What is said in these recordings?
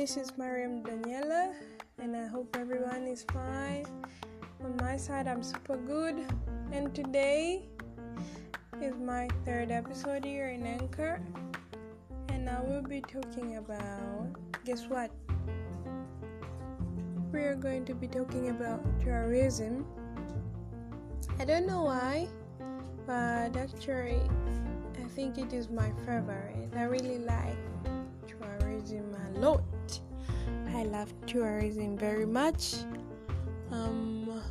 this is Mariam Daniela, and I hope everyone is fine. On my side, I'm super good, and today is my third episode here in Anchor, and I will be talking about guess what? We are going to be talking about tourism. I don't know why, but actually, I think it is my favorite. I really like tourism a lot. I love tourism very much. Um,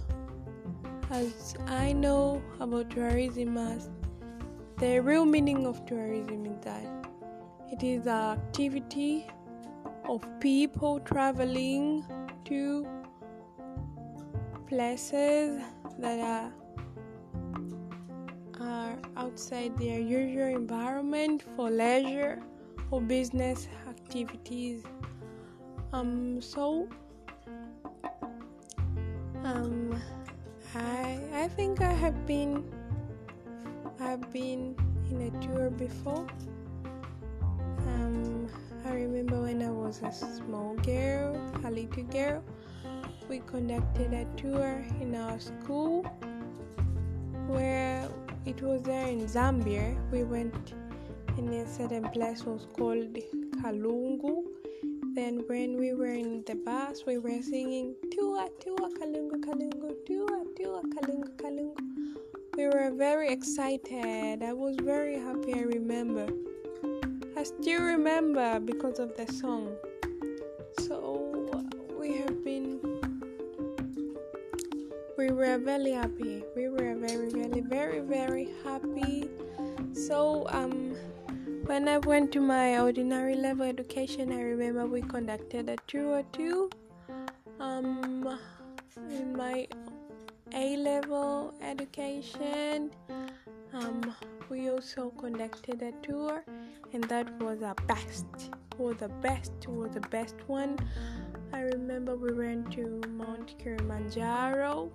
as I know about tourism, as the real meaning of tourism is that it is an activity of people traveling to places that are are outside their usual environment for leisure or business activities. Um, so um, I I think I have been I've been in a tour before. Um, I remember when I was a small girl, a little girl, we conducted a tour in our school where it was there in Zambia. We went in a certain place was called Kalungu. Then when we were in the bus, we were singing Tua Tua Kalungu Kalungu Tua Tua Kalungu Kalungu. We were very excited. I was very happy. I remember. I still remember because of the song. So we have been. We were very happy. We were very, very, very, very happy. So um when I went to my ordinary level education, I remember we conducted a tour too. Um, in my A level education, um, we also conducted a tour, and that was our best. Was the best. Was the best one. I remember we went to Mount Kilimanjaro.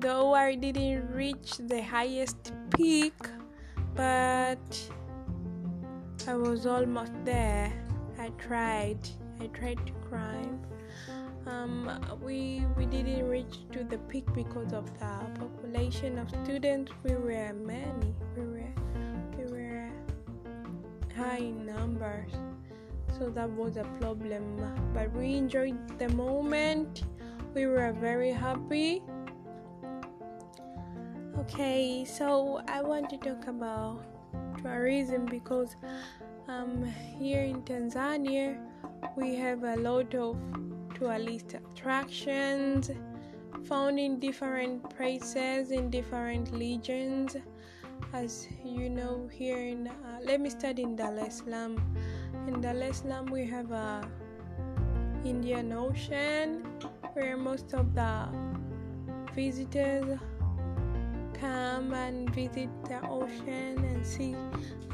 Though I didn't reach the highest peak, but I was almost there. I tried. I tried to climb. Um, we we didn't reach to the peak because of the population of students. We were many. We were we were high in numbers, so that was a problem. But we enjoyed the moment. We were very happy. Okay, so I want to talk about tourism because um, here in Tanzania we have a lot of tourist attractions found in different places in different regions. As you know, here in uh, let me start in Dar es Salaam. In Dar es Salaam, we have a Indian Ocean where most of the visitors come and visit the ocean and see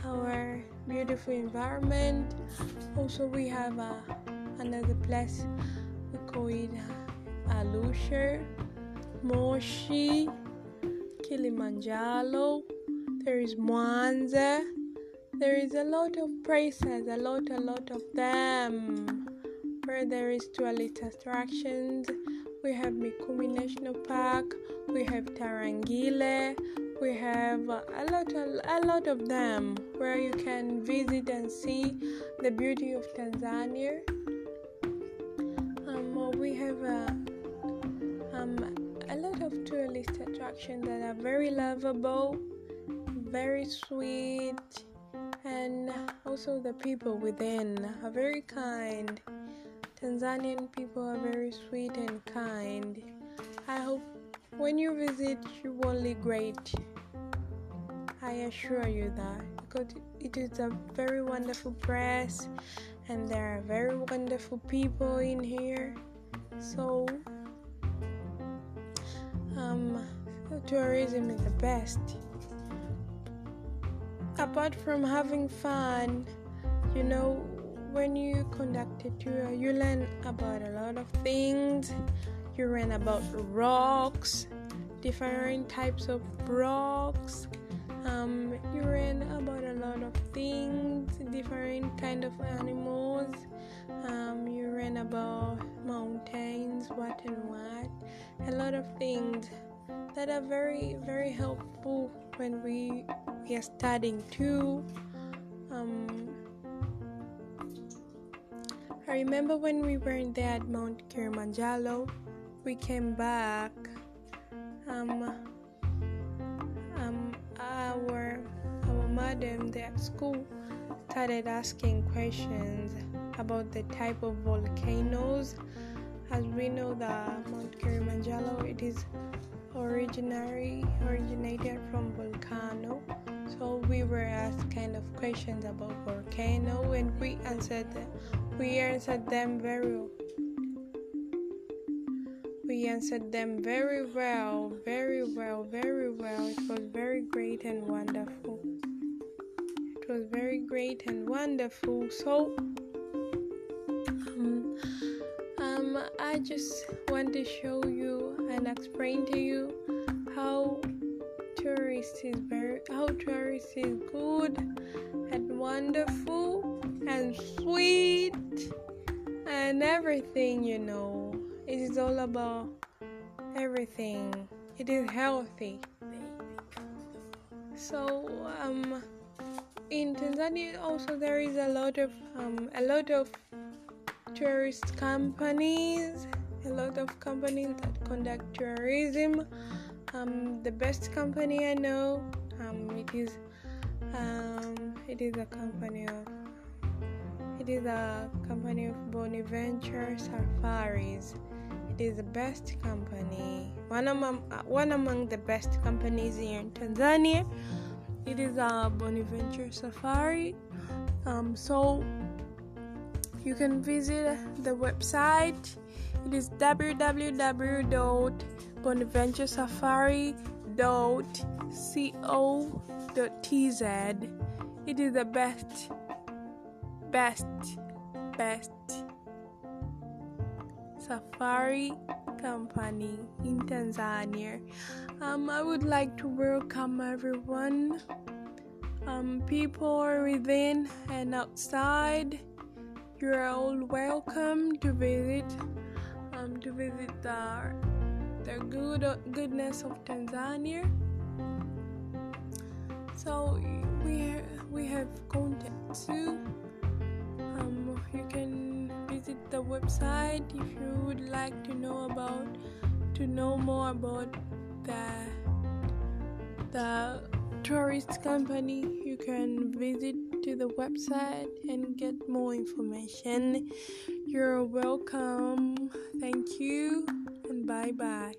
our beautiful environment. Also, we have uh, another place we call it Arusha, Moshi, Kilimanjaro. There is Mwanza. There is a lot of places, a lot, a lot of them, where there is tourist attractions. We have Mikumi National Park. We have Tarangire. We have a lot, a, lot of them where you can visit and see the beauty of Tanzania. Um, we have uh, um, a lot of tourist attractions that are very lovable, very sweet, and also the people within are very kind. Tanzanian people are very sweet kind. I hope when you visit, you will be great. I assure you that because it is a very wonderful place and there are very wonderful people in here. So, um, tourism is the best. Apart from having fun, you know, when you conduct a tour, you learn about a lot of things. You learn about rocks, different types of rocks, Um, you learn about a lot of things, different kind of animals. Um, you learn about mountains, what and what, a lot of things that are very very helpful when we we are studying too. Um, I remember when we were there at Mount Kilimanjaro, we came back. Um, um, our our madam there at school started asking questions about the type of volcanoes. As we know, the Mount Kilimanjaro it is originally originated from volcano. So we were asked kind of questions about volcano, and we answered them. We answered them very. We answered them very well, very well, very well. It was very great and wonderful. It was very great and wonderful. So, um, um, I just want to show you and explain to you how tourist is very how tourist is good and wonderful and sweet and everything you know. It is all about everything. It is healthy. So um in tanzania also there is a lot of um, a lot of tourist companies a lot of companies that conduct tourism um, the best company i know um, it is um, it is a company of it is a company of Bonaventure Safaris. It is the best company, one among one among the best companies here in Tanzania. It is a Bonaventure Safari. Um, so you can visit the website. It is www.bonaventuresafari.co.tz. It is the best best, best safari company in Tanzania. Um, I would like to welcome everyone, um, people within and outside. You are all welcome to visit, to visit the the good goodness of Tanzania. So we we have content too um, you can visit the website if you would like to know about to know more about the the tourist company can visit to the website and get more information. You're welcome. Thank you and bye bye